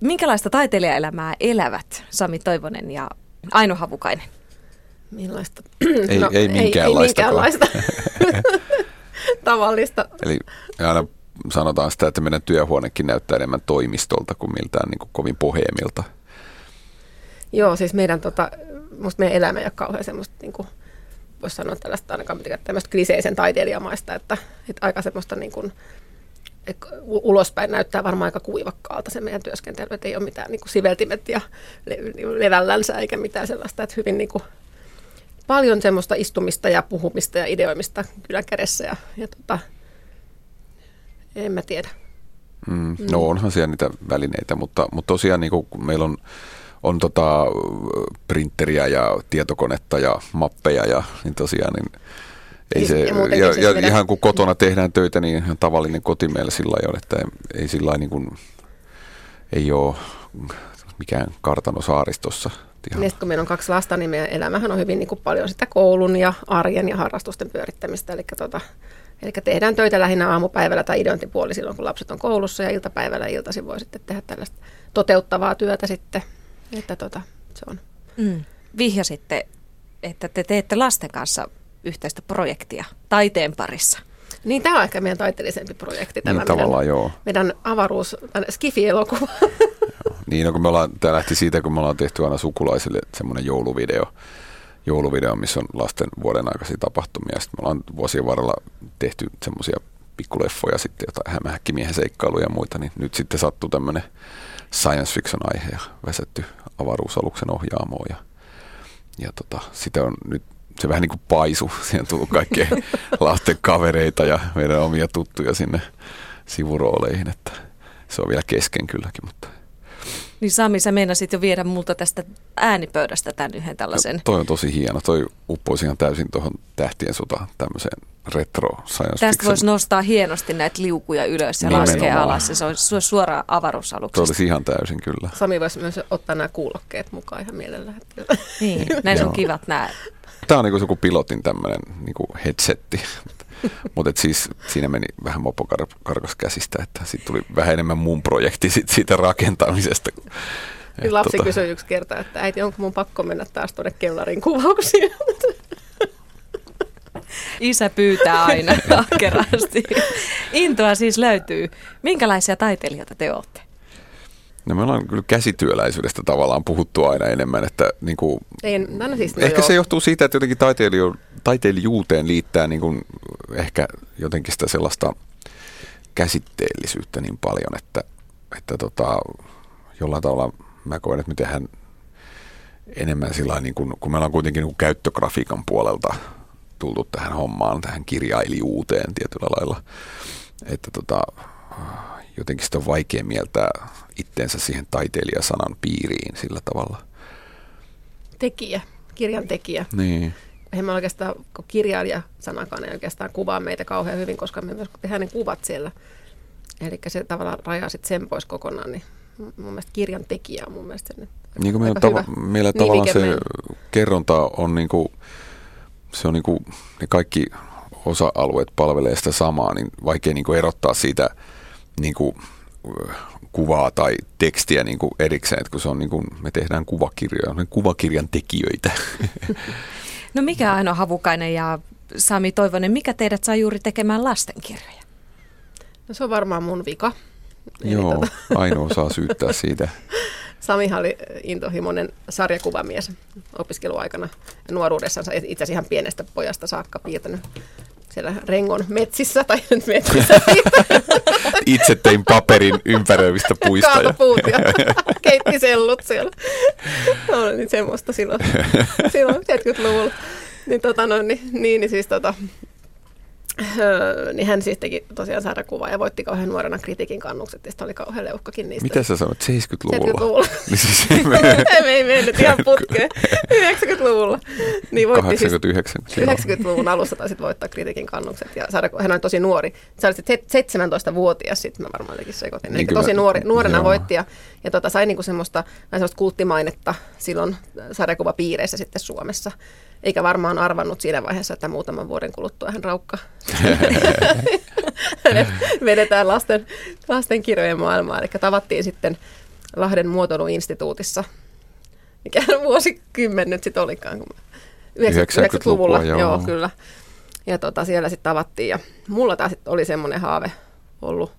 minkälaista taiteilijaelämää elävät Sami Toivonen ja Aino Havukainen? Millaista? Ei, no, ei minkäänlaista. Ei, ei minkäänlaista. Tavallista. Eli aina sanotaan sitä, että meidän työhuonekin näyttää enemmän toimistolta kuin miltään niin kuin kovin poheemilta. Joo, siis meidän, tota, musta meidän elämä ei ole kauhean semmoista, niin kuin, voisi sanoa tällaista ainakaan tämmöistä kliseisen taiteilijamaista, että, että aika semmoista niin kuin, ulospäin näyttää varmaan aika kuivakkaalta se meidän työskentely, että ei ole mitään niin kuin siveltimet ja le- niin levällänsä eikä mitään sellaista, että hyvin niin kuin, paljon semmoista istumista ja puhumista ja ideoimista kyllä kädessä ja, ja tota, en mä tiedä. Mm, mm. no onhan siellä niitä välineitä, mutta, mutta tosiaan niin kuin meillä on, on tota printeriä ja tietokonetta ja mappeja ja niin tosiaan niin ei se, ja, ja, ja ihan kun kotona tehdään töitä, niin ihan tavallinen koti meillä sillä lailla että ei, ei sillä niin kuin, ei ole mikään kartano saaristossa. Ihan. Ja kun meillä on kaksi lasta, niin meidän elämähän on hyvin niin kuin paljon sitä koulun ja arjen ja harrastusten pyörittämistä. Eli, tota, eli tehdään töitä lähinnä aamupäivällä tai ideointipuoli silloin, kun lapset on koulussa ja iltapäivällä iltaisin voi sitten tehdä tällaista toteuttavaa työtä sitten. Että tota, se on. Mm. Vihjasitte, että te teette lasten kanssa yhteistä projektia taiteen parissa. Niin, tämä on ehkä meidän taiteellisempi projekti. Tämä niin, meidän, joo. Meidän avaruus, Skifi-elokuva. Niin, no kun me ollaan, tämä lähti siitä, kun me ollaan tehty aina sukulaisille semmoinen jouluvideo, jouluvideo, missä on lasten vuoden aikaisia tapahtumia. Sitten me ollaan vuosien varrella tehty semmoisia pikkuleffoja sitten, jotain hämähäkkimiehen seikkailuja ja muita, niin nyt sitten sattuu tämmöinen science fiction aihe ja väsetty avaruusaluksen ohjaamoon ja, ja tota, sitä on nyt se vähän niin kuin paisu. Siihen on tullut kaikkea lasten kavereita ja meidän omia tuttuja sinne sivurooleihin, että se on vielä kesken kylläkin, mutta niin Sami, sä meinasit jo viedä multa tästä äänipöydästä tämän yhden tällaisen. No, toi on tosi hieno. Toi uppoisi ihan täysin tuohon tähtien sota tämmöiseen retro science Tästä voisi nostaa hienosti näitä liukuja ylös ja Nimenomaan. laskea alas. Se olisi suoraan avaruusaluksesta. Tuo olisi ihan täysin kyllä. Sami voisi myös ottaa nämä kuulokkeet mukaan ihan mielellään. Niin, näissä on kivat nämä. Tämä on niin kuin joku pilotin tämmöinen niin headsetti. Mutta siis siinä meni vähän mopo karkas käsistä, että sitten tuli vähän enemmän mun projekti sit siitä rakentamisesta. Et lapsi tota... kysyi yksi kerta, että äiti, onko mun pakko mennä taas tuonne kellarin kuvauksiin? Isä pyytää aina ahkerasti. Intoa siis löytyy. Minkälaisia taiteilijoita te olette? No me ollaan kyllä käsityöläisyydestä tavallaan puhuttu aina enemmän, että niin kuin, Ei, no siis, ehkä joo. se johtuu siitä, että jotenkin taiteiliju, taiteilijuuteen liittää niin kuin, ehkä jotenkin sitä sellaista käsitteellisyyttä niin paljon, että, että tota, jollain tavalla mä koen, että me tehdään enemmän sillä niin kuin, kun meillä on kuitenkin niin kuin käyttögrafiikan puolelta tultu tähän hommaan, tähän kirjailijuuteen tietyllä lailla, että tota, jotenkin sitä on vaikea mieltää itteensä siihen taiteilijasanan piiriin sillä tavalla. Tekijä, kirjan tekijä. Niin. Eihän me oikeastaan, kun kirjailija sanakaan ei oikeastaan kuvaa meitä kauhean hyvin, koska me myös tehdään ne kuvat siellä. Eli se tavallaan rajaa sitten sen pois kokonaan, niin mun mielestä kirjan tekijä on mun mielestä se niin kuin meillä, tava- meillä tavallaan se meidän. kerronta on niin kuin, se on niin kuin, ne kaikki osa-alueet palvelee sitä samaa, niin vaikea niin kuin erottaa siitä niin kuin, kuvaa tai tekstiä niin kuin erikseen, että kun se on niin kuin, me tehdään kuvakirjoja, me kuvakirjan tekijöitä. No mikä Aino Havukainen ja Sami Toivonen, mikä teidät saa juuri tekemään lastenkirjoja? No se on varmaan mun vika. Joo, tota... Aino saa syyttää siitä. Sami oli intohimoinen sarjakuvamies opiskeluaikana nuoruudessansa, itse asiassa ihan pienestä pojasta saakka piirtänyt siellä Rengon metsissä, tai nyt metsissä. Itse tein paperin ympäröivistä puista. Kaatopuut ja keitti sellut siellä. No niin semmoista silloin, silloin 70-luvulla. Niin, tota, no, niin, niin, niin siis tota, Öö, niin hän siis teki tosiaan sarjakuvaa ja voitti kauhean nuorena kritiikin kannukset ja oli kauhean leukkakin niistä. Mitä sä sanoit, 70-luvulla? 70-luvulla. niin siis me ei mennyt ihan putkeen. 90-luvulla. Niin voitti 89. Siis 90-luvun alussa taisit voittaa kritiikin kannukset ja sarjakuva. Hän oli tosi nuori. Sä olit 17-vuotias, sitten mä varmaan jotenkin sekoitin. Niin tosi nuori, nuorena joo. voitti ja, ja tota, sai niinku semmoista, semmoista kulttimainetta silloin sarjakuvapiireissä sitten Suomessa. Eikä varmaan arvannut siinä vaiheessa, että muutaman vuoden kuluttua hän raukka. vedetään lasten, lasten kirjojen maailmaa. Eli tavattiin sitten Lahden muotoiluinstituutissa. Mikä vuosikymmen nyt sitten olikaan, kun 90-luvulla, joo. joo, kyllä. Ja tota, siellä sitten tavattiin. Ja mulla taas oli semmoinen haave ollut,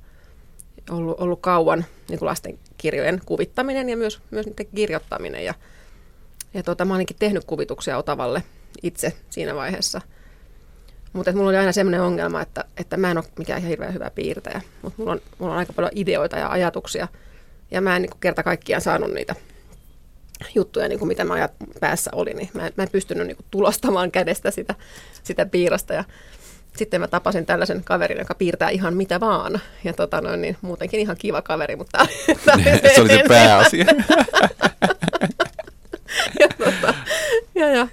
ollut, ollut kauan niin kuin lastenkirjojen kuvittaminen ja myös, myös niiden kirjoittaminen. Ja, ja tota, mä olinkin tehnyt kuvituksia Otavalle itse siinä vaiheessa. Mutta mulla oli aina semmoinen ongelma, että, että mä en ole mikään ihan hirveän hyvä piirtäjä. Mutta mulla on, mulla on aika paljon ideoita ja ajatuksia. Ja mä en niin kerta kaikkiaan saanut niitä juttuja, niin kuin mitä mä ajat päässä oli, niin mä, mä en pystynyt niin kuin tulostamaan kädestä sitä, sitä piirrosta. Ja sitten mä tapasin tällaisen kaverin, joka piirtää ihan mitä vaan. Ja tota noin, niin muutenkin ihan kiva kaveri, mutta tämä oli se, se, oli se pääasia. ja, tota, ja, ja,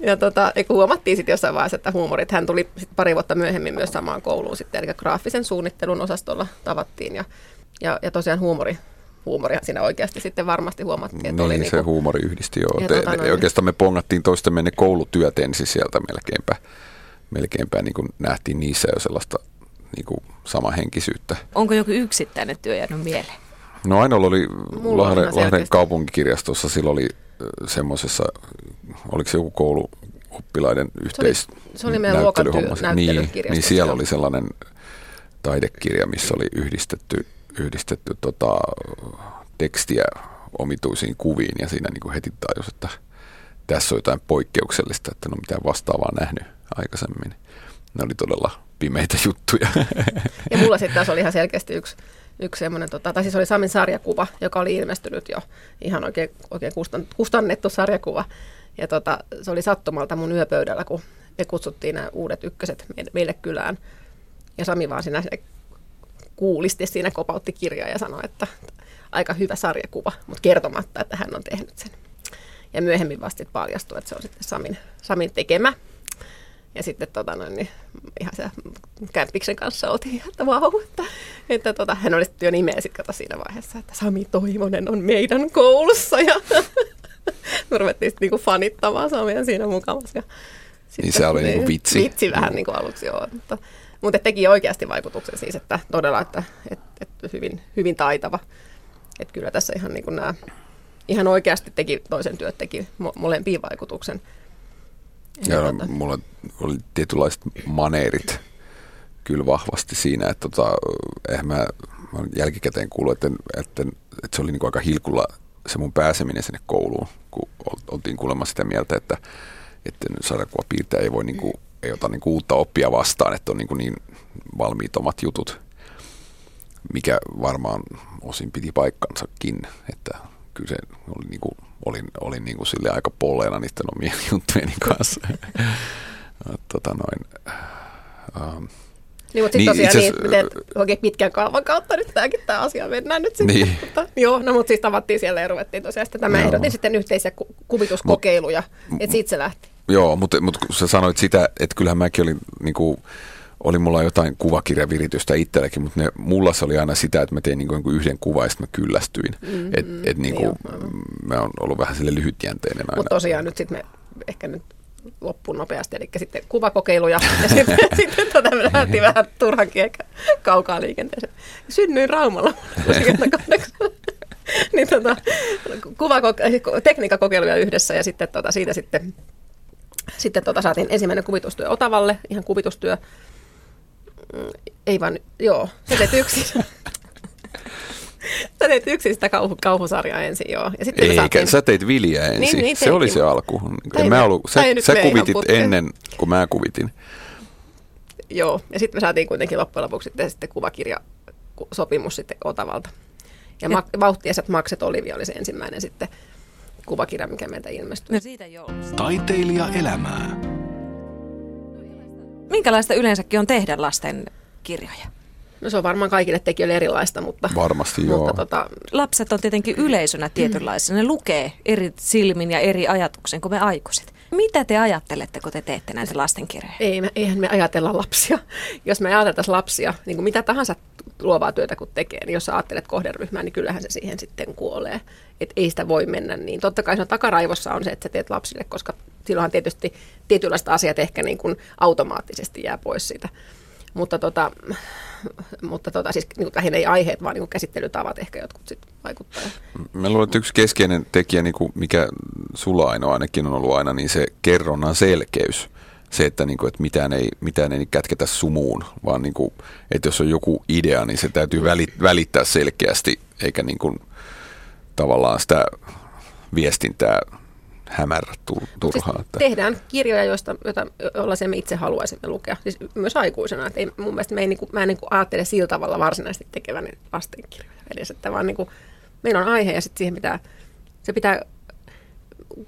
ja tota, kun huomattiin sitten jossain vaiheessa, että huumorit, hän tuli sit pari vuotta myöhemmin myös samaan kouluun sitten, eli graafisen suunnittelun osastolla tavattiin. Ja, ja, ja tosiaan huumori huumoria siinä oikeasti sitten varmasti huomattiin. Että niin, oli se niinku, huumori yhdisti joo. Ja Te, tota noin. oikeastaan me pongattiin toistemme ne koulutyöt ensin sieltä melkeinpä, melkeinpä niin kuin nähtiin niissä jo sellaista niin kuin samahenkisyyttä. Onko joku yksittäinen työ jäänyt mieleen? No ainoa oli Mulla Lahden, Lahden kaupunkikirjastossa, sillä oli semmoisessa, oliko se joku kouluoppilaiden yhteis se oli meidän luokan työ- näyttelyhomma? niin, niin siellä oli sellainen taidekirja, missä oli yhdistetty, yhdistetty tota, tekstiä omituisiin kuviin ja siinä niin kuin heti tajus, että tässä on jotain poikkeuksellista, että en ole mitään vastaavaa nähnyt aikaisemmin. Ne oli todella pimeitä juttuja. Ja mulla sitten taas oli ihan selkeästi yksi, yksi semmoinen, tota, tai siis oli Samin sarjakuva, joka oli ilmestynyt jo ihan oikein, oikein kustan, kustannettu sarjakuva. Ja tota, se oli sattumalta mun yöpöydällä, kun me kutsuttiin nämä uudet ykköset meille, kylään. Ja Sami vaan siinä kuulisti siinä kopautti kirjaa ja sanoi, että aika hyvä sarjakuva, mutta kertomatta, että hän on tehnyt sen. Ja myöhemmin vasta paljastui, että se on sitten Samin, Samin tekemä. Ja sitten tota noin, niin ihan se kämpiksen kanssa oltiin, että vau, että, että tota, hän oli sitten jo nimeä sitten kato siinä vaiheessa, että Sami Toivonen on meidän koulussa ja me ruvettiin sitten niinku fanittamaan Samia siinä mukavassa. Ja Niin se oli niinku vitsi. Vitsi vähän niinku aluksi joo, mutta, mutta teki oikeasti vaikutuksen siis, että todella, että, että, että hyvin, hyvin taitava. Että kyllä tässä ihan niin nämä, ihan oikeasti teki toisen työt, teki mo- molempiin vaikutuksen. Ja tota- no, mulla oli tietynlaiset maneerit kyllä vahvasti siinä, että tota, eihän mä, mä jälkikäteen kuullut, että, että, että se oli niin kuin aika hilkulla se mun pääseminen sinne kouluun, kun ol- oltiin kuulemma sitä mieltä, että, että sarjakuvapiirtäjä ei voi niin kuin, ei ota niin kuin uutta oppia vastaan, että on niin, kuin niin valmiit omat jutut, mikä varmaan osin piti paikkansakin, että kyllä se oli niin kuin, olin, olin niin kuin sille aika polleena niiden omien juttujen kanssa. tota noin, ähm, Niin, mutta sitten Niin, tosiaan niin, miten oikein pitkän kaavan kautta nyt tämäkin tämä asia mennään nyt sitten. Niin. Mutta, joo, no mutta siis tavattiin siellä ja ruvettiin tosiaan sitten, että mä Joo. ehdotin sitten yhteisiä ku- kuvituskokeiluja, että siitä se lähti. Joo, mutta, mutta kun sä sanoit sitä, että kyllähän mäkin olin, niin kuin, oli mulla jotain kuvakirjaviritystä itselläkin, mutta ne, mulla se oli aina sitä, että mä tein niin kuin yhden kuvan ja sitten mä kyllästyin. Mm-hmm. Et, et niin kuin, mä oon ollut vähän sille lyhytjänteinen aina. Mutta tosiaan nyt sitten me ehkä nyt loppuun nopeasti, eli sitten kuvakokeiluja ja sitten, sitten tota, me lähdettiin vähän turhankin ehkä kaukaa liikenteeseen. Synnyin Raumalla vuonna 68. niin tota, kuvako- tekniikkakokeiluja yhdessä ja sitten tota, siitä sitten, sitten tota, saatiin ensimmäinen kuvitustyö Otavalle, ihan kuvitustyö. Ei vaan, joo, sä teet yksin. Sä teet yksin sitä kauhu, kauhusarjaa ensin, joo. Ja sitten Eikä, saatiin- sä teit Viljaa ensin. Niin, niin se oli se alku. Tai En mä ollut, sä, tai sä kuvitit ennen kuin mä kuvitin. Joo, ja sitten me saatiin kuitenkin loppujen lopuksi sitten, sitten kuvakirja ku- sopimus sitten Otavalta. Ja, ja. Ma- Vauhtiesät Makset Olivia oli se ensimmäinen sitten kuvakirja, mikä meiltä ilmestyi. No siitä joulusta. Taiteilija elämää. Minkälaista yleensäkin on tehdä lasten kirjoja? No se on varmaan kaikille tekijöille erilaista, mutta, Varmasti joo. mutta tota, Lapset on tietenkin yleisönä tietynlaisia. Ne lukee eri silmin ja eri ajatuksen kuin me aikuiset. Mitä te ajattelette, kun te teette näitä lastenkirjoja? ei me, eihän me ajatella lapsia. Jos me ajateltaisiin lapsia, niin kuin mitä tahansa luovaa työtä kun tekee, niin jos sä ajattelet kohderyhmää, niin kyllähän se siihen sitten kuolee. Et ei sitä voi mennä niin. Totta kai on takaraivossa on se, että sä teet lapsille, koska silloinhan tietysti tietynlaiset asiat ehkä niin kuin automaattisesti jää pois siitä. Mutta, tota, mutta tota, siis niin lähinnä ei aiheet, vaan niin käsittelytavat ehkä jotkut sitten vaikuttaa. Mä luulen, että yksi keskeinen tekijä, niin kuin mikä sulla ainoa ainakin on ollut aina, niin se kerronnan selkeys. Se, että, niin kuin, että mitään, ei, mitään ei kätketä sumuun, vaan niin kuin, että jos on joku idea, niin se täytyy välittää selkeästi, eikä niin kuin, tavallaan sitä viestintää hämärrä turhaan. Siis tehdään kirjoja, joista, joita, jollaisia me itse haluaisimme lukea, siis myös aikuisena. Että ei, mun mielestä me ei, niin kuin, mä en niin kuin ajattele sillä tavalla varsinaisesti tekevän lastenkirjoja edes, että vaan niin kuin, meillä on aihe ja sitten siihen pitää, se pitää,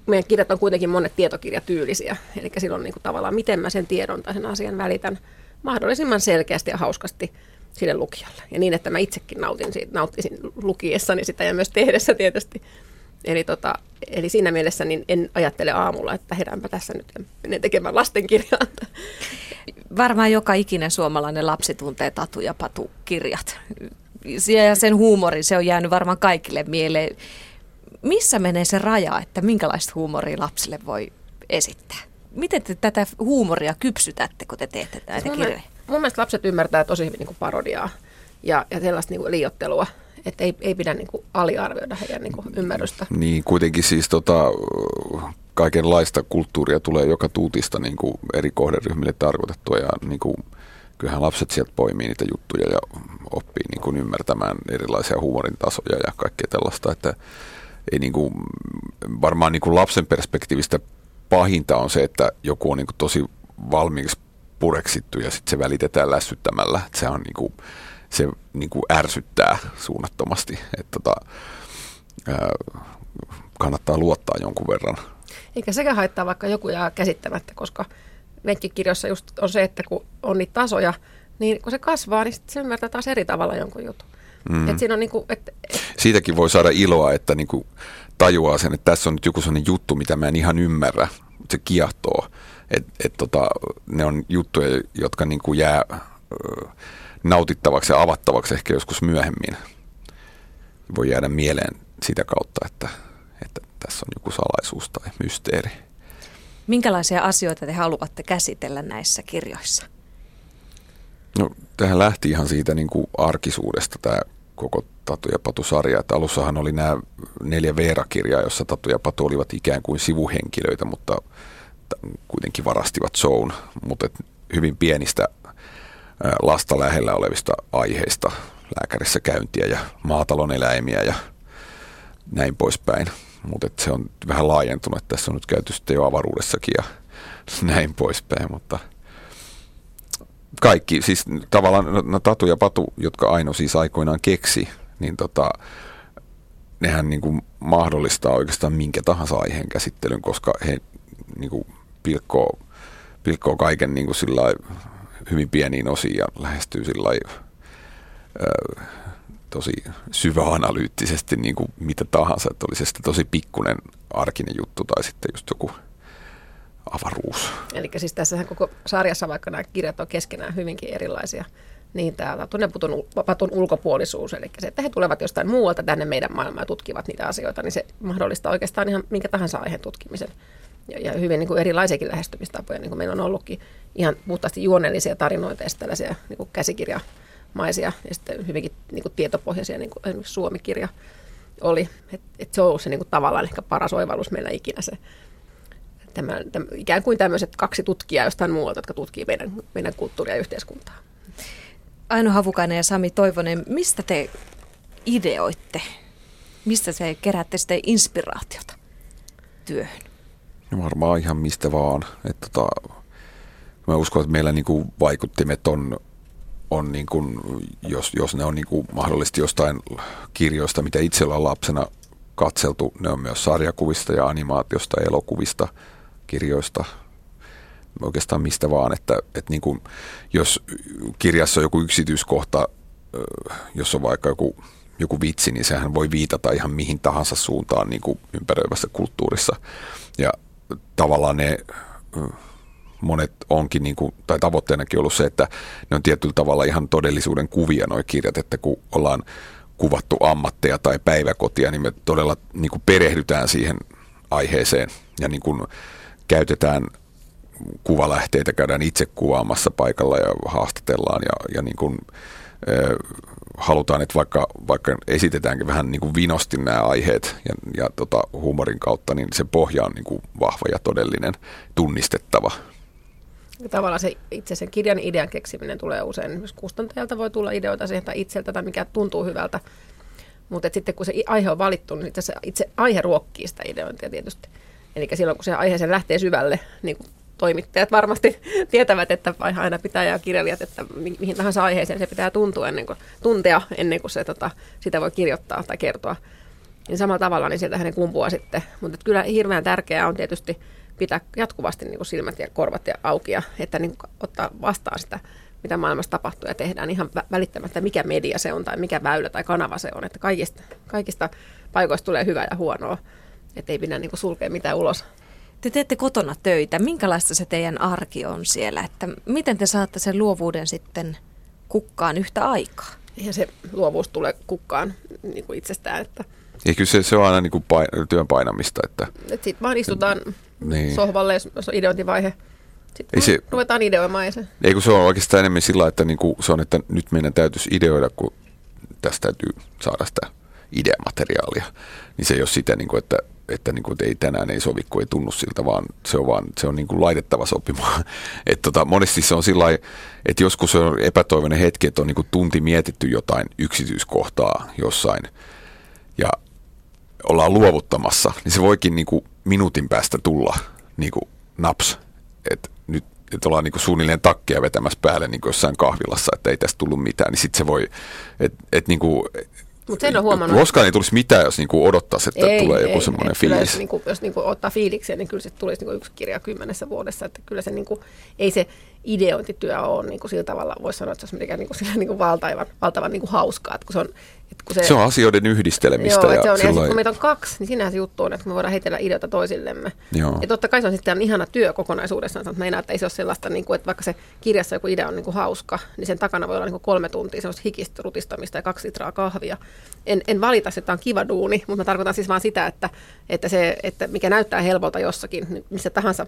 meidän kirjat on kuitenkin monet tietokirjatyylisiä, eli silloin niin kuin tavallaan miten mä sen tiedon tai sen asian välitän mahdollisimman selkeästi ja hauskasti sille lukijalle. Ja niin, että mä itsekin nautin siitä, nauttisin lukiessani sitä ja myös tehdessä tietysti. Eli, tota, eli siinä mielessä niin en ajattele aamulla, että heränpä tässä nyt ja menen tekemään lastenkirjaa. Varmaan joka ikinen suomalainen lapsi tuntee Tatu ja Patu kirjat. Ja sen huumori, se on jäänyt varmaan kaikille mieleen. Missä menee se raja, että minkälaista huumoria lapsille voi esittää? Miten te tätä huumoria kypsytätte, kun te teette näitä siis kirjoja? Mun mielestä lapset ymmärtää tosi hyvin niin kuin parodiaa ja, ja sellaista niin kuin liiottelua että ei, ei pidä niin kuin aliarvioida heidän niin kuin ymmärrystä. Niin, kuitenkin siis tota, kaikenlaista kulttuuria tulee joka tuutista niin kuin eri kohderyhmille tarkoitettua ja niin kuin, kyllähän lapset sieltä poimii niitä juttuja ja oppii niin kuin ymmärtämään erilaisia huumorin tasoja ja kaikkea tällaista, että ei niin kuin, varmaan niin kuin lapsen perspektiivistä pahinta on se, että joku on niin kuin tosi valmiiksi pureksittu ja sitten se välitetään lässyttämällä. Että se on niin kuin, se niin kuin ärsyttää suunnattomasti. Että tota, ää, kannattaa luottaa jonkun verran. Eikä sekä haittaa, vaikka joku jää käsittämättä, koska lenkkikirjoissa just on se, että kun on niitä tasoja, niin kun se kasvaa, niin se ymmärtää taas eri tavalla jonkun jutun. Mm. Et siinä on niinku, et, et... Siitäkin voi saada iloa, että niinku tajuaa sen, että tässä on nyt joku sellainen juttu, mitä mä en ihan ymmärrä. Se kiehtoo. Et, et tota, ne on juttuja, jotka niinku jää nautittavaksi ja avattavaksi ehkä joskus myöhemmin. Voi jäädä mieleen sitä kautta, että, että tässä on joku salaisuus tai mysteeri. Minkälaisia asioita te haluatte käsitellä näissä kirjoissa? No, tähän lähti ihan siitä niin kuin arkisuudesta tämä koko Tatu ja Patu-sarja. Että alussahan oli nämä neljä Veera-kirjaa, jossa Tatu ja Patu olivat ikään kuin sivuhenkilöitä, mutta kuitenkin varastivat shown. Mutta hyvin pienistä lasta lähellä olevista aiheista, lääkärissä käyntiä ja maatalon eläimiä ja näin poispäin. Mutta se on vähän laajentunut, tässä on nyt käyty sitten jo avaruudessakin ja näin poispäin, mutta kaikki, siis tavallaan no, no, Tatu ja Patu, jotka Aino siis aikoinaan keksi, niin tota, nehän niin kuin mahdollistaa oikeastaan minkä tahansa aiheen käsittelyn, koska he niin kuin pilkkoo, pilkkoo kaiken niin kuin sillä hyvin pieniin osiin ja lähestyy sillä äh, tosi syväanalyyttisesti niin kuin mitä tahansa, että oli se sitten tosi pikkunen arkinen juttu tai sitten just joku avaruus. Eli siis tässä koko sarjassa, vaikka nämä kirjat on keskenään hyvinkin erilaisia, niin tämä tunneputun ulkopuolisuus, eli se, että he tulevat jostain muualta tänne meidän maailmaan ja tutkivat niitä asioita, niin se mahdollistaa oikeastaan ihan minkä tahansa aiheen tutkimisen. Ja, ja hyvin niin kuin erilaisiakin lähestymistapoja, niin kuin meillä on ollutkin ihan puhtaasti juonellisia tarinoita ja tällaisia niin kuin käsikirjamaisia ja sitten hyvinkin niin kuin tietopohjaisia, niin kuin esimerkiksi Suomi-kirja oli. Et, et se on ollut se niin kuin tavallaan ehkä paras oivallus meillä ikinä se, tämä, tämä, ikään kuin tämmöiset kaksi tutkijaa jostain muualta, jotka tutkii meidän, meidän kulttuuria ja yhteiskuntaa. Aino Havukainen ja Sami Toivonen, mistä te ideoitte? Mistä te keräätte sitten inspiraatiota työhön? No varmaan ihan mistä vaan. Että tota, mä uskon, että meillä niin vaikuttimet on, on niin kuin, jos, jos ne on niin mahdollisesti jostain kirjoista, mitä itse ollaan lapsena katseltu, ne on myös sarjakuvista ja animaatiosta elokuvista, kirjoista, oikeastaan mistä vaan, että, että niin kuin, jos kirjassa on joku yksityiskohta, jos on vaikka joku, joku vitsi, niin sehän voi viitata ihan mihin tahansa suuntaan niin kuin ympäröivässä kulttuurissa. Ja tavallaan ne monet onkin, niin kuin, tai tavoitteenakin ollut se, että ne on tietyllä tavalla ihan todellisuuden kuvia nuo kirjat, että kun ollaan kuvattu ammatteja tai päiväkotia, niin me todella niin kuin perehdytään siihen aiheeseen ja niin kuin käytetään kuvalähteitä käydään itse kuvaamassa paikalla ja haastatellaan ja, ja niin kuin, halutaan, että vaikka, vaikka esitetäänkin vähän niin kuin vinosti nämä aiheet ja, ja tota, huumorin kautta, niin se pohja on niin kuin vahva ja todellinen, tunnistettava. Tavallaan se itse sen kirjan idean keksiminen tulee usein, myös kustantajalta voi tulla ideoita siihen tai itseltä tai mikä tuntuu hyvältä. Mutta sitten kun se aihe on valittu, niin se itse aihe ruokkii sitä ideointia tietysti. Eli silloin kun se aiheeseen lähtee syvälle, niin kuin toimittajat varmasti tietävät, että aina pitää ja kirjailijat, että mihin tahansa aiheeseen se pitää tuntua ennen kuin, tuntea ennen kuin se, tota, sitä voi kirjoittaa tai kertoa. Niin samalla tavalla niin sieltä hänen kumpuaa sitten. Mutta kyllä hirveän tärkeää on tietysti pitää jatkuvasti niin kuin silmät ja korvat ja auki ja että niin kuin ottaa vastaan sitä, mitä maailmassa tapahtuu ja tehdään ihan välittämättä, mikä media se on tai mikä väylä tai kanava se on. Että kaikista, kaikista paikoista tulee hyvää ja huonoa, että ei pidä niin kuin sulkea mitään ulos. Te teette kotona töitä. Minkälaista se teidän arki on siellä? Että miten te saatte sen luovuuden sitten kukkaan yhtä aikaa? Ja se luovuus tulee kukkaan niin kuin itsestään. Että ja kyllä se, se on aina niin kuin pain, työn painamista. Että, että sitten vaan istutaan niin. sohvalle, jos on ideointivaihe. Sitten ei se, ruvetaan ideoimaan. Ei, se. ei kun se on oikeastaan enemmän sillä, että niin kuin se on, että nyt meidän täytyisi ideoida, kun tästä täytyy saada sitä ideamateriaalia. Niin se ei ole sitä, niin kuin, että että, niin kuin, että ei tänään ei sovi, kun ei tunnu siltä, vaan se on, vaan, se on niin kuin laitettava sopimaan. Et tota, monesti se on sillä että joskus on epätoivoinen hetki, että on niin kuin tunti mietitty jotain yksityiskohtaa jossain ja ollaan luovuttamassa, niin se voikin niin kuin minuutin päästä tulla niin kuin naps, että nyt että ollaan niin kuin suunnilleen takkeja vetämässä päälle niin kuin jossain kahvilassa, että ei tästä tullut mitään, niin sitten se voi, että et niin mutta sen on huomannut. Koskaan ei tulisi mitään, jos niinku odottaisi, että ei, tulee joku semmoinen fiilis. Jos, niinku, jos niinku ottaa fiiliksiä, niin kyllä se tulisi niinku yksi kirja kymmenessä vuodessa. Että kyllä se niinku, ei se ideointityö ole niinku sillä tavalla, voisi sanoa, että se on mitenkään niinku, sillä, niinku valtavan, valtavan niinku hauskaa. Että kun se on kun se, se on asioiden yhdistelemistä. Joo, ja se on, ja sit, kun meitä on kaksi, niin sinähän se juttu on, että me voidaan heitellä ideoita toisillemme. Joo. Ja totta kai se on sitten ihana työ kokonaisuudessaan, mutta meinaa, että ei se ole sellaista, niin kuin, että vaikka se kirjassa joku idea on niin kuin hauska, niin sen takana voi olla niin kuin kolme tuntia sellaista hikistä rutistamista ja kaksi litraa kahvia. En, en valita, että tämä on kiva duuni, mutta mä tarkoitan siis vaan sitä, että, että, se, että mikä näyttää helpolta jossakin, niin missä tahansa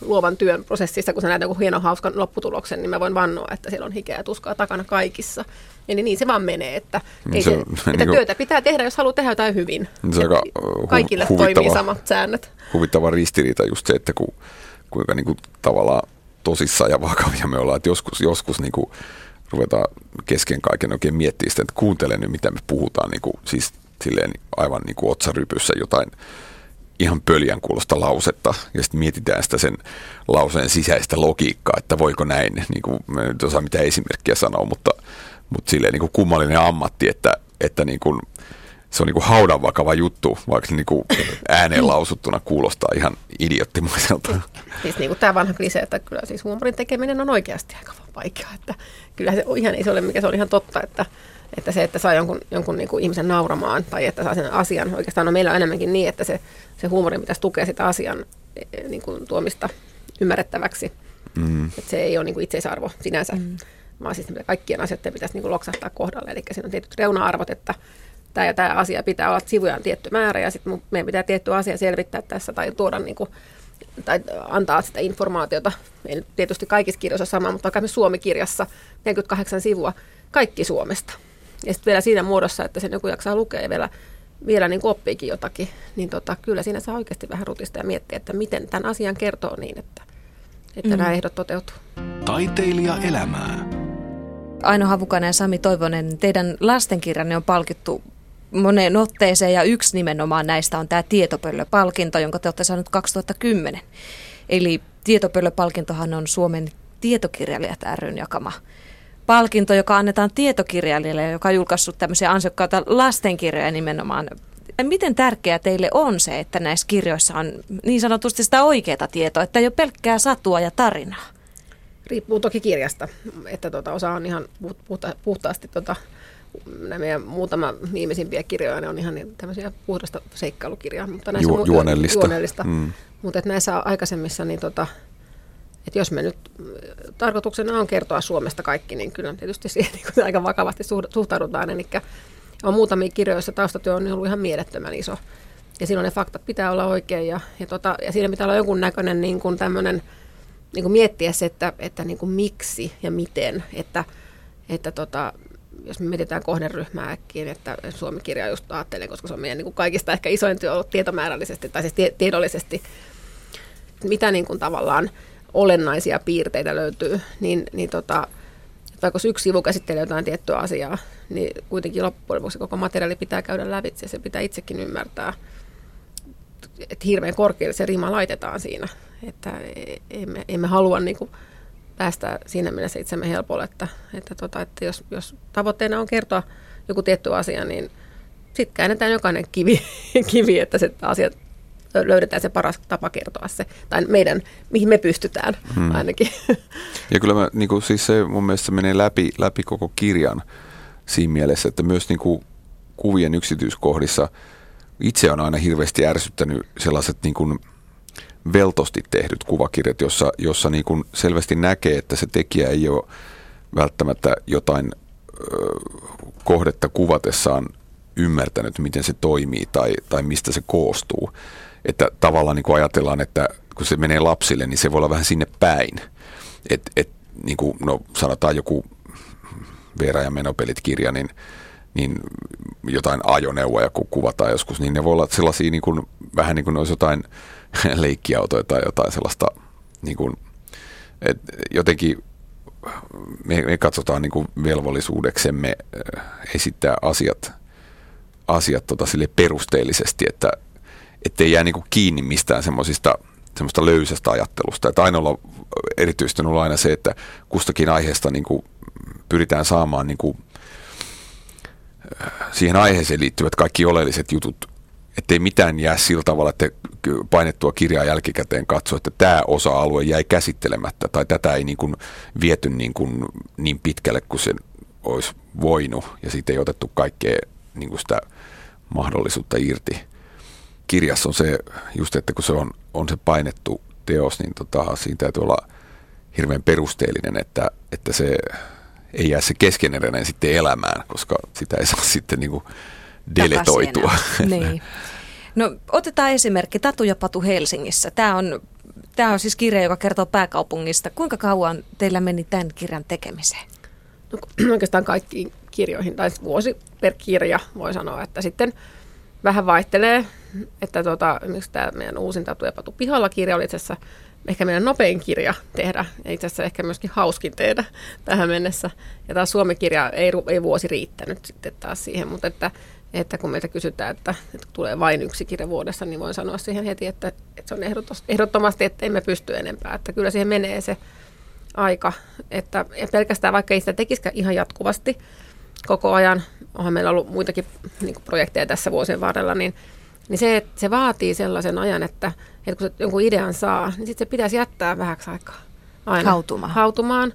luovan työn prosessissa, kun sä näet joku hienon hauskan lopputuloksen, niin mä voin vannoa, että siellä on hikeä ja tuskaa takana kaikissa. Eli niin se vaan menee, että, ei se, se, että niin työtä pitää tehdä, jos haluaa tehdä jotain hyvin. Se aika hu- kaikille toimii samat säännöt. Huvittava ristiriita just se, että ku, kuinka niin kuin tavallaan tosissaan ja vakavia me ollaan, että joskus, joskus niin kuin ruvetaan kesken kaiken oikein miettimään sitä, että kuuntele nyt, mitä me puhutaan, niin kuin, siis silleen aivan niin kuin otsarypyssä jotain ihan pöljän kuulosta lausetta ja sitten mietitään sitä sen lauseen sisäistä logiikkaa, että voiko näin, niin kuin, mä en osaa mitä esimerkkiä sanoa, mutta, mutta silleen niin kuin kummallinen ammatti, että, että niin kuin, se on niin kuin haudan vakava juttu, vaikka niin kuin ääneen lausuttuna kuulostaa ihan idioottimaiselta. Siis niin kuin tämä vanha klise, että kyllä siis huumorin tekeminen on oikeasti aika vaikeaa, että kyllä se ihan ei se ole, mikä se on ihan totta, että että se, että saa jonkun, jonkun niin kuin ihmisen nauramaan tai että saa sen asian, oikeastaan no meillä on enemmänkin niin, että se, se huumori pitäisi tukea sitä asian e, e, niin kuin tuomista ymmärrettäväksi. Mm. Että se ei ole niin kuin itseisarvo sinänsä, mm. vaan siis kaikkien asioiden pitäisi niin kuin loksahtaa kohdalle. Eli siinä on tietyt reuna-arvot, että tämä ja tämä asia pitää olla sivujaan tietty määrä ja sitten meidän pitää tietty asia selvittää tässä tai tuoda niin kuin, tai antaa sitä informaatiota. Ei tietysti kaikissa kirjoissa sama, mutta vaikka Suomi-kirjassa 48 sivua, kaikki Suomesta. Ja sitten vielä siinä muodossa, että sen joku jaksaa lukea ja vielä, vielä niin oppiikin jotakin, niin tota, kyllä siinä saa oikeasti vähän rutista ja miettiä, että miten tämän asian kertoo niin, että, että mm. nämä ehdot toteutuu. Taiteilija elämää. Aino Havukainen ja Sami Toivonen, teidän lastenkirjanne on palkittu moneen otteeseen ja yksi nimenomaan näistä on tämä Tietopöllö-palkinto, jonka te olette saaneet 2010. Eli Tietopöllö-palkintohan on Suomen tietokirjailijat ryn jakama palkinto, joka annetaan tietokirjailijalle, joka on julkaissut tämmöisiä ansiokkaita lastenkirjoja nimenomaan. Miten tärkeää teille on se, että näissä kirjoissa on niin sanotusti sitä oikeaa tietoa, että ei ole pelkkää satua ja tarinaa? Riippuu toki kirjasta, että tuota, osa on ihan puhta, puhtaasti tuota, nämä meidän muutama viimeisimpiä kirjoja, ne on ihan niin tämmöisiä puhdasta seikkailukirjaa. Mutta näissä Ju- juonellista. juonellista. Mm. Mutta näissä aikaisemmissa niin tota, että jos me nyt tarkoituksena on kertoa Suomesta kaikki, niin kyllä tietysti siihen niin aika vakavasti suhtaudutaan. Eli on muutamia kirjoja, joissa taustatyö on ollut ihan mielettömän iso. Ja silloin ne faktat pitää olla oikein ja, ja, tota, ja siinä pitää olla jonkun näköinen niin kuin tämmöinen niin kuin miettiä se, että, että niin kuin miksi ja miten, että, että tota, jos me mietitään kohderyhmääkin, että Suomi-kirja just ajattelen, koska se on meidän niin kuin kaikista ehkä isoin työ ollut tietomäärällisesti tai siis tie- tiedollisesti, mitä niin kuin tavallaan olennaisia piirteitä löytyy, niin, niin tota, vaikka yksi sivu käsittelee jotain tiettyä asiaa, niin kuitenkin loppujen lopuksi koko materiaali pitää käydä lävitse, se pitää itsekin ymmärtää, että hirveän korkealle se rima laitetaan siinä, että emme, emme halua niin kuin päästä siinä mielessä itsemme helpolle, että, että, tota, että jos, jos tavoitteena on kertoa joku tietty asia, niin sitten käännetään jokainen kivi, kivi että se asia löydetään se paras tapa kertoa se, tai meidän, mihin me pystytään hmm. ainakin. Ja kyllä mä, niin kuin, siis se mun mielestä menee läpi, läpi koko kirjan siinä mielessä, että myös niin kuin, kuvien yksityiskohdissa itse on aina hirveästi ärsyttänyt sellaiset niin kuin, veltosti tehdyt kuvakirjat, jossa, jossa niin kuin selvästi näkee, että se tekijä ei ole välttämättä jotain ö, kohdetta kuvatessaan ymmärtänyt, miten se toimii tai, tai mistä se koostuu. Että tavallaan niin kuin ajatellaan, että kun se menee lapsille, niin se voi olla vähän sinne päin. Et, et, niin kuin, no sanotaan joku Veera ja Menopelit-kirja, niin, niin jotain ajoneuvoja, kun kuvataan joskus, niin ne voi olla sellaisia niin kuin, vähän niin kuin olisi jotain leikkiautoja tai jotain sellaista, niin kuin, et jotenkin me, me katsotaan niin kuin velvollisuudeksemme äh, esittää asiat, asiat tota sille perusteellisesti, että ei jää niin kuin kiinni mistään semmoisista semmoista löysästä ajattelusta. Että ainoa erityisesti on ollut aina se, että kustakin aiheesta niin kuin pyritään saamaan niin kuin äh, siihen aiheeseen liittyvät kaikki oleelliset jutut ettei mitään jää sillä tavalla, että painettua kirjaa jälkikäteen katsoa, että tämä osa-alue jäi käsittelemättä tai tätä ei niin kuin viety niin, kuin niin pitkälle kuin se olisi voinut ja siitä ei otettu kaikkea niin kuin sitä mahdollisuutta irti. Kirjassa on se just, että kun se on, on se painettu teos, niin tota, siinä täytyy olla hirveän perusteellinen, että, että se ei jää se keskeneräinen sitten elämään, koska sitä ei saa sitten niin kuin deletoitua. Niin. No otetaan esimerkki Tatu ja Patu Helsingissä. Tämä on, tämä on siis kirja, joka kertoo pääkaupungista. Kuinka kauan teillä meni tämän kirjan tekemiseen? No, oikeastaan kaikkiin kirjoihin, tai vuosi per kirja voi sanoa, että sitten vähän vaihtelee, että tuota, miksi tämä meidän uusin Tatu ja Patu pihalla kirja oli itse asiassa ehkä meidän nopein kirja tehdä, ja itse asiassa ehkä myöskin hauskin tehdä tähän mennessä. Ja taas Suomi-kirja ei, ei vuosi riittänyt sitten taas siihen, mutta että että kun meiltä kysytään, että, että tulee vain yksi kirja vuodessa, niin voin sanoa siihen heti, että, että se on ehdottomasti, että emme pysty enempää. Että kyllä siihen menee se aika, että ja pelkästään vaikka ei sitä tekisikään ihan jatkuvasti koko ajan, onhan meillä ollut muitakin niin projekteja tässä vuosien varrella, niin, niin se, että se vaatii sellaisen ajan, että, että kun se jonkun idean saa, niin sitten se pitäisi jättää vähäksi aikaa. Aina hautumaan. hautumaan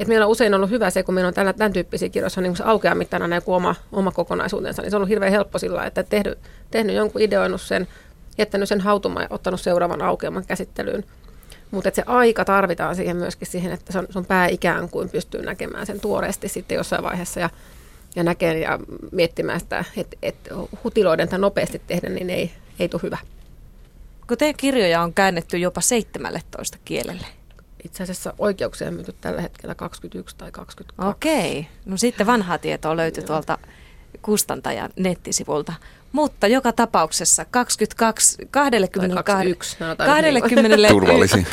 et meillä on usein ollut hyvä se, kun meillä on tällä, tämän tyyppisiä kirjoissa niin aukeamittana joku oma, oma kokonaisuutensa, niin se on ollut hirveän helppo sillä, että tehnyt, tehnyt jonkun ideoinut sen, jättänyt sen hautumaan ja ottanut seuraavan aukeaman käsittelyyn. Mutta se aika tarvitaan siihen myöskin siihen, että sun, sun pää ikään kuin pystyy näkemään sen tuoreesti sitten jossain vaiheessa ja, ja näkee ja miettimään sitä, että et hutiloiden tai nopeasti tehdä, niin ei, ei tule hyvä. Kun teidän kirjoja on käännetty jopa 17 kielelle, itse asiassa oikeuksia on myyty tällä hetkellä 21 tai 22. Okei, no sitten vanhaa tietoa löytyi tuolta kustantajan nettisivulta. Mutta joka tapauksessa 22, 22, 21, 20, Turvallisi.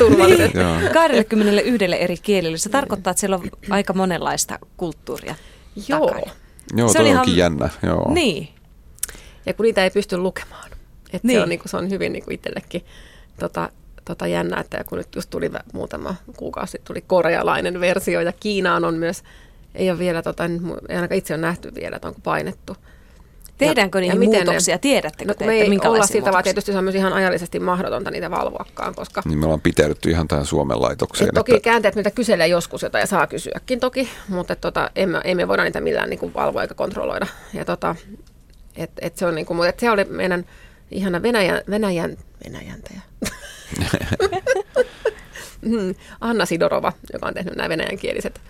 21 eri kielellä. Se tarkoittaa, että siellä on aika monenlaista kulttuuria Joo. takana. Joo, se on ihan... jännä. Joo. Niin. Ja kun niitä ei pysty lukemaan. Että niin. se, on, niin kuin, se on hyvin niin kuin itsellekin tota, tota jännä, että kun nyt just tuli muutama kuukausi sitten tuli korealainen versio ja Kiinaan on myös, ei ole vielä, tota, ei ainakaan itse on nähty vielä, että onko painettu. Tehdäänkö niihin ja muutoksia? Ne, Tiedättekö no, te, me ei olla siltä, vaan tietysti se on myös ihan ajallisesti mahdotonta niitä valvoakaan. Koska niin me ollaan pitäydytty ihan tähän Suomen laitokseen. Et toki että... käänteet mitä kyselee joskus jotain ja saa kysyäkin toki, mutta et, tota, emme, emme voida niitä millään niin kuin, valvoa eikä kontrolloida. Ja, tota, et, et se, on, niin kuin, mutta et se oli meidän ihana Venäjän, Venäjän, Venäjäntäjä. Anna Sidorova, joka on tehnyt nämä venäjänkieliset,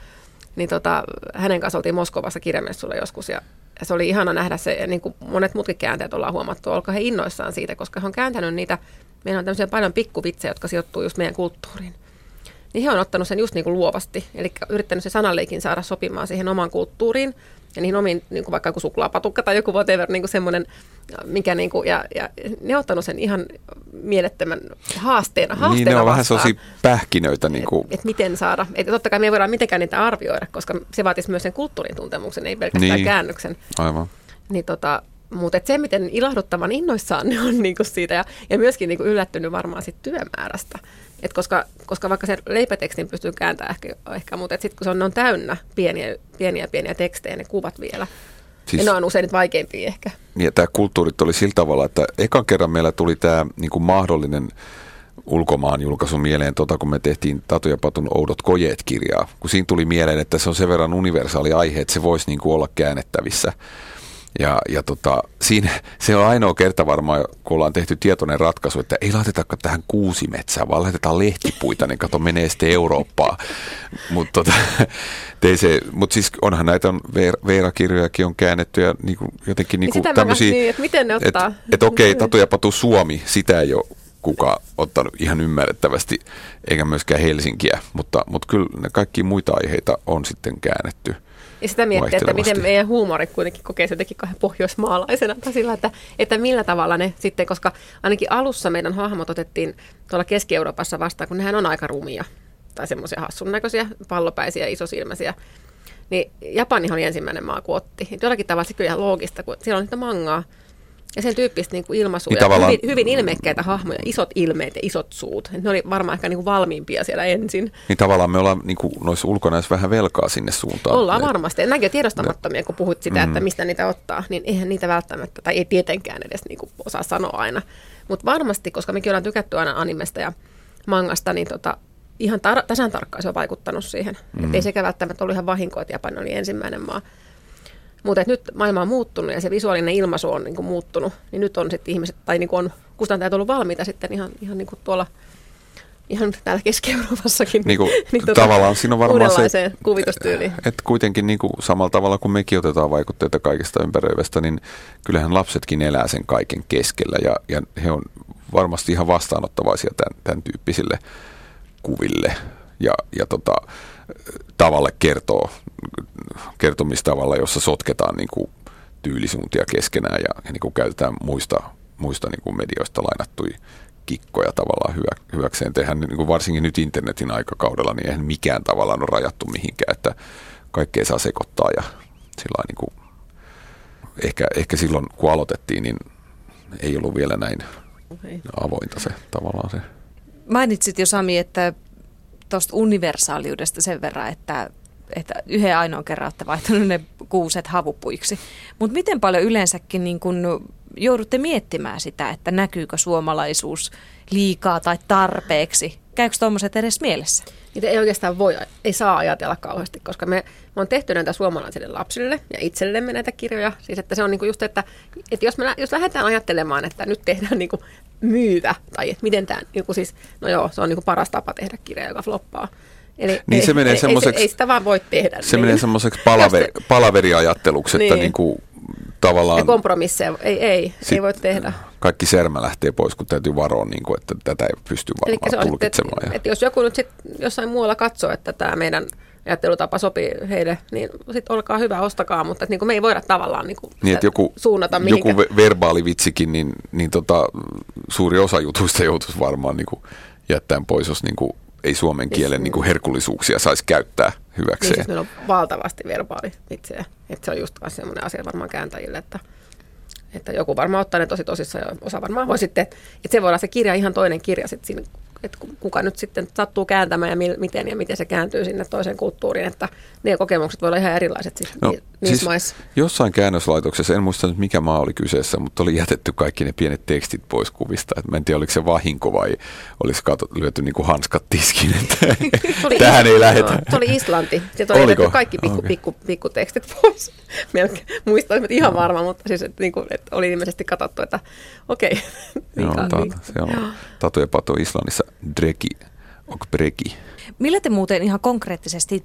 niin tota, hänen kanssa oltiin Moskovassa kirjamessulla joskus ja se oli ihana nähdä se, niin kuin monet muutkin käänteet ollaan huomattu, olko he innoissaan siitä, koska he on kääntänyt niitä, meillä on tämmöisiä paljon pikkuvitsejä, jotka sijoittuu just meidän kulttuuriin. Niin he on ottanut sen just niin kuin luovasti. Eli yrittänyt se sanalleikin saada sopimaan siihen omaan kulttuuriin ja niihin omiin, niin kuin vaikka joku suklaapatukka tai joku whatever, niin kuin semmoinen, mikä niin kuin, ja, ja ne on ottanut sen ihan mielettömän haasteena, haasteena Niin ne on vähän vastaan. sellaisia pähkinöitä. Niin kuin, Että et miten saada. Et totta kai me ei voida mitenkään niitä arvioida, koska se vaatisi myös sen kulttuurin tuntemuksen, ei pelkästään Niin. käännöksen. aivan. Niin tota, mutta et se, miten ilahduttavan innoissaan ne on niinku siitä ja, ja myöskin niinku yllättynyt varmaan siitä työmäärästä. Et koska, koska vaikka se leipätekstin pystyy kääntämään ehkä, ehkä mutta sitten kun se on, ne on täynnä pieniä, pieniä, pieniä tekstejä, ne kuvat vielä. Siis, ja ne on usein niitä vaikeimpia ehkä. Niin, ja tämä kulttuurit oli sillä tavalla, että ekan kerran meillä tuli tämä niin mahdollinen ulkomaan julkaisu mieleen, tota, kun me tehtiin Tatu ja Patun Oudot kojeet-kirjaa. Kun siinä tuli mieleen, että se on sen verran universaali aihe, että se voisi niin kuin olla käännettävissä. Ja, ja tota, siinä, se on ainoa kerta varmaan, kun ollaan tehty tietoinen ratkaisu, että ei laitetakaan tähän kuusimetsää, vaan laitetaan lehtipuita, niin kato menee sitten Eurooppaan. Mutta tota, se, mut siis onhan näitä on, Veera- Veera-kirjojakin on käännetty ja niinku, jotenkin niinku sitä mä tämmöisiä, niin, että miten ne ottaa. että et okei, Tatu ja Patu Suomi, sitä ei ole kukaan ottanut ihan ymmärrettävästi, eikä myöskään Helsinkiä, mutta, mutta kyllä ne kaikki muita aiheita on sitten käännetty. Ja sitä miettiä, että miten meidän huumori kuitenkin kokee se jotenkin kahden pohjoismaalaisena. Tai sillä, että, että millä tavalla ne sitten, koska ainakin alussa meidän hahmot otettiin tuolla Keski-Euroopassa vastaan, kun nehän on aika rumia. Tai semmoisia hassun näköisiä, pallopäisiä, isosilmäisiä. Niin Japanihan oli ensimmäinen maa, kun otti. Jollakin tavalla se kyllä ihan loogista, kun siellä on niitä mangaa. Ja sen tyyppistä niin kuin ilmaisuja. Niin tavallaan- hyvin, hyvin ilmeikkäitä hahmoja, isot ilmeet ja isot suut. Ne oli varmaan ehkä niin kuin valmiimpia siellä ensin. Niin tavallaan me ollaan niin kuin, noissa ulkonäössä vähän velkaa sinne suuntaan. Ollaan varmasti. Nämäkin on tiedostamattomia, kun puhut sitä, että mistä niitä ottaa, niin eihän niitä välttämättä, tai ei tietenkään edes niin kuin osaa sanoa aina. Mutta varmasti, koska mekin ollaan tykätty aina animesta ja mangasta, niin tota, ihan tar- tasan tarkkaan se on vaikuttanut siihen. Mm. Et ei sekä välttämättä ollut ihan vahinko, että Japani oli ensimmäinen maa. Mutta nyt maailma on muuttunut ja se visuaalinen ilmaisu on niinku muuttunut, niin nyt on sitten ihmiset, tai niinku on kustantajat ollut valmiita sitten ihan, ihan niinku tuolla ihan täällä Keski-Euroopassakin. Niin kuin, tavallaan siinä on varmaan se, kuvitustyyliin. että kuitenkin niin kuin samalla tavalla kuin mekin otetaan vaikutteita kaikesta ympäröivästä, niin kyllähän lapsetkin elää sen kaiken keskellä ja, ja he on varmasti ihan vastaanottavaisia tämän, tämän tyyppisille kuville ja, ja tota, tavalle kertoo, kertomistavalla, jossa sotketaan niin kuin tyylisuuntia keskenään ja, ja niin kuin käytetään muista, muista niin kuin medioista lainattuja kikkoja tavallaan hyvä, hyväkseen tehdään, niin kuin varsinkin nyt internetin aikakaudella, niin eihän mikään tavallaan ole rajattu mihinkään, että kaikkea saa sekoittaa ja sillä niin kuin, ehkä, ehkä silloin kun aloitettiin, niin ei ollut vielä näin avointa se tavallaan se. Mainitsit jo Sami, että tuosta universaaliudesta sen verran, että, että yhden ainoan kerran olette vaihtanut ne kuuset havupuiksi. Mutta miten paljon yleensäkin niin kun joudutte miettimään sitä, että näkyykö suomalaisuus liikaa tai tarpeeksi? Käykö tuommoiset edes mielessä? Niitä ei oikeastaan voi, ei saa ajatella kauheasti, koska me, me on tehty näitä suomalaisille lapsille ja itsellemme näitä kirjoja. Siis että se on niinku just, että, että jos, me, jos lähdetään ajattelemaan, että nyt tehdään niinku myyvä, tai että miten tämä, niinku siis, no joo, se on niinku paras tapa tehdä kirja, joka floppaa. Eli Niin ei, se menee semmoiseksi- ei, ei sitä vaan voi tehdä. Se niin. menee semmoiseksi palaveri, Jos palaveriajatteluksi, että Niin. niin kuin Ja tavallaan kompromisseja, ei, ei, Sit- ei voi tehdä. kaikki särmä lähtee pois, kun täytyy varoa, niin kuin, että tätä ei pysty Eli varmaan se on, tulkitsemaan. että, ja- että jos joku nyt sit jossain muualla katsoo, että tämä meidän ajattelutapa sopii heille, niin sitten olkaa hyvä, ostakaa, mutta että niin kuin me ei voida tavallaan niin kuin Niin, joku, suunnata mihinkään. joku ve- verbaalivitsikin, niin, niin tota, suuri osa jutuista joutuisi varmaan niin kuin jättämään pois, jos niin kuin ei suomen kielen niin kuin herkullisuuksia saisi käyttää Niin hyväkseen. siis meillä on valtavasti verbaalivitsejä. Että se on just semmoinen asia varmaan kääntäjille, että, että joku varmaan ottaa ne tosi tosissaan ja osa varmaan voi sitten, että se voi olla se kirja ihan toinen kirja sitten siinä, että ku- kuka nyt sitten sattuu kääntämään ja mil, miten ja miten se kääntyy sinne toiseen kulttuuriin, että ne kokemukset voi olla ihan erilaiset siis No, niissä siis jossain käännöslaitoksessa, en muista nyt mikä maa oli kyseessä, mutta oli jätetty kaikki ne pienet tekstit pois kuvista. Et mä en tiedä, oliko se vahinko vai olisiko kato, lyöty niin kuin hanskat tiskiin, että Se oli tähän ei lähetä. Joo, Se oli Islanti. Sieltä oli Oliko? jätetty kaikki pikku, Okei. pikku, pikku tekstit pois. Melkein. Muistan, että ihan varma, mutta siis että, niin kuin, että oli ilmeisesti katsottu, että okei. Joo, mikä on ta, niin. siellä on Tatu ja Pato Islannissa Dreki, ok Breki. Millä te muuten ihan konkreettisesti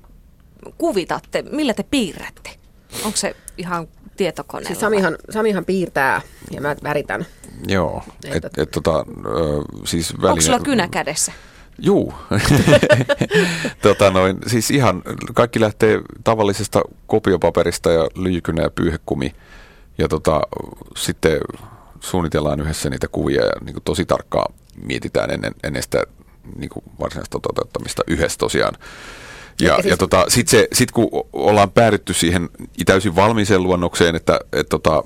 kuvitatte, millä te piirrätte? Onko se ihan tietokoneella? Siis Samihan, Samihan piirtää ja mä väritän. Joo, Että- et, et, tota, siis Onko sulla väline, kynä kädessä? Juu. tota noin, siis ihan kaikki lähtee tavallisesta kopiopaperista ja lyijykynä ja pyyhekumi. Ja tota, sitten suunnitellaan yhdessä niitä kuvia ja niin kuin tosi tarkkaan mietitään ennen, ennen sitä niin kuin varsinaista toteuttamista yhdessä tosiaan. Ja, siis... ja tota, sitten sit kun ollaan päädytty siihen täysin valmiiseen luonnokseen, että et tota,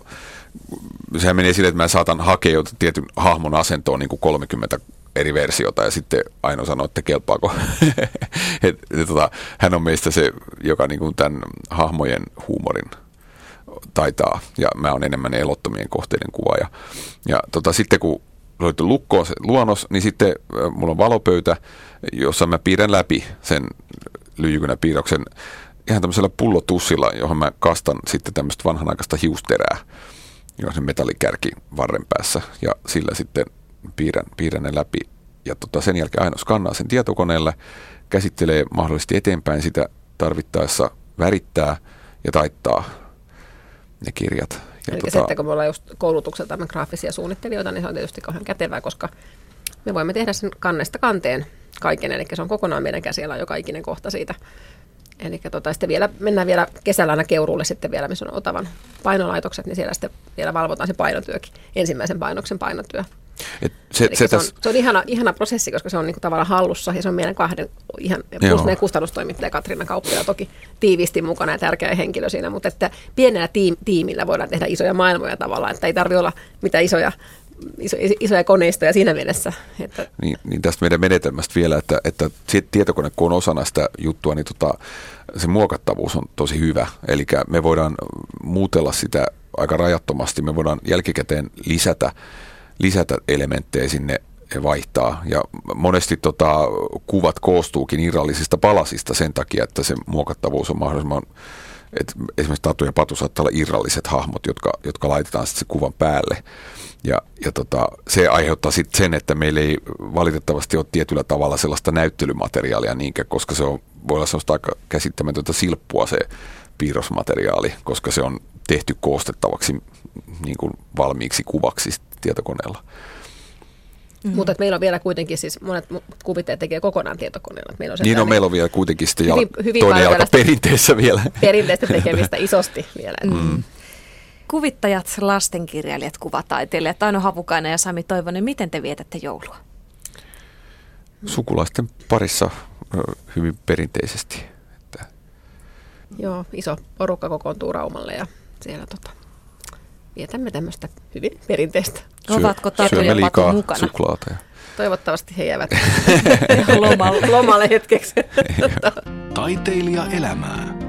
sehän menee sille, että mä saatan hakea tietyn hahmon asentoon niin kuin 30 eri versiota ja sitten aina sanoo, että kelpaako. et, et, tota, hän on meistä se, joka niin kuin tämän hahmojen huumorin taitaa ja mä oon enemmän elottomien kohteiden kuva. Ja, ja tota, sitten kun löytyy lukkoon se luonnos, niin sitten mulla on valopöytä, jossa mä piirrän läpi sen lyijykynäpiirroksen ihan tämmöisellä pullotussilla, johon mä kastan sitten tämmöistä vanhanaikaista hiusterää, joka on se metallikärki varren päässä ja sillä sitten piirrän, piirrän ne läpi. Ja tota, sen jälkeen aina skannaa sen tietokoneelle, käsittelee mahdollisesti eteenpäin sitä tarvittaessa, värittää ja taittaa ne kirjat. Ja Eli tota... se, että kun me ollaan just koulutukselta graafisia suunnittelijoita, niin se on tietysti kauhean kätevää, koska me voimme tehdä sen kannesta kanteen kaiken, eli se on kokonaan meidän käsillä joka ikinen kohta siitä. Eli tota, sitten vielä, mennään vielä kesällä aina Keuruulle sitten vielä, missä on Otavan painolaitokset, niin siellä sitten vielä valvotaan se painotyökin, ensimmäisen painoksen painotyö. Et se, se, se, on, se on ihana, ihana prosessi, koska se on niinku tavallaan hallussa ja se on meidän kahden, ihan, plus meidän kustannustoimittaja Katriina Kauppila toki tiiviisti mukana ja tärkeä henkilö siinä, mutta että pienellä tiim, tiimillä voidaan tehdä isoja maailmoja tavallaan, että ei tarvitse olla mitä isoja iso, isoja koneistoja siinä mielessä. Että. Niin, niin tästä meidän menetelmästä vielä, että, että tietokone kun on osana sitä juttua, niin tota, se muokattavuus on tosi hyvä. Eli me voidaan muutella sitä aika rajattomasti, me voidaan jälkikäteen lisätä, lisätä elementtejä sinne vaihtaa. Ja monesti tota, kuvat koostuukin irrallisista palasista sen takia, että se muokattavuus on mahdollisimman et esimerkiksi Tatu ja Patu saattaa olla irralliset hahmot, jotka, jotka laitetaan sitten kuvan päälle. Ja, ja tota, se aiheuttaa sitten sen, että meillä ei valitettavasti ole tietyllä tavalla sellaista näyttelymateriaalia niinkään, koska se on, voi olla sellaista aika käsittämätöntä silppua se piirrosmateriaali, koska se on tehty koostettavaksi niin kuin valmiiksi kuvaksi tietokoneella. Mm-hmm. Mutta meillä on vielä kuitenkin siis monet kuvitteet tekee kokonaan tietokoneella. Meillä on niin on, meillä on vielä kuitenkin sitten hyvin, jal- hyvin toinen jalka perinteessä vielä. Perinteistä tekemistä isosti vielä. Mm. Kuvittajat, lastenkirjailijat, kuvataiteilijat, Aino Havukainen ja Sami Toivonen, miten te vietätte joulua? Sukulaisten parissa hyvin perinteisesti. Että. Joo, iso porukka kokoontuu Raumalle ja siellä tota, vietämme tämmöistä hyvin perinteistä. Syö, Ovatko Tatu ja Patu mukana? suklaata. Ja... Toivottavasti he jäävät lomalle, lomalle hetkeksi. Taiteilija elämää.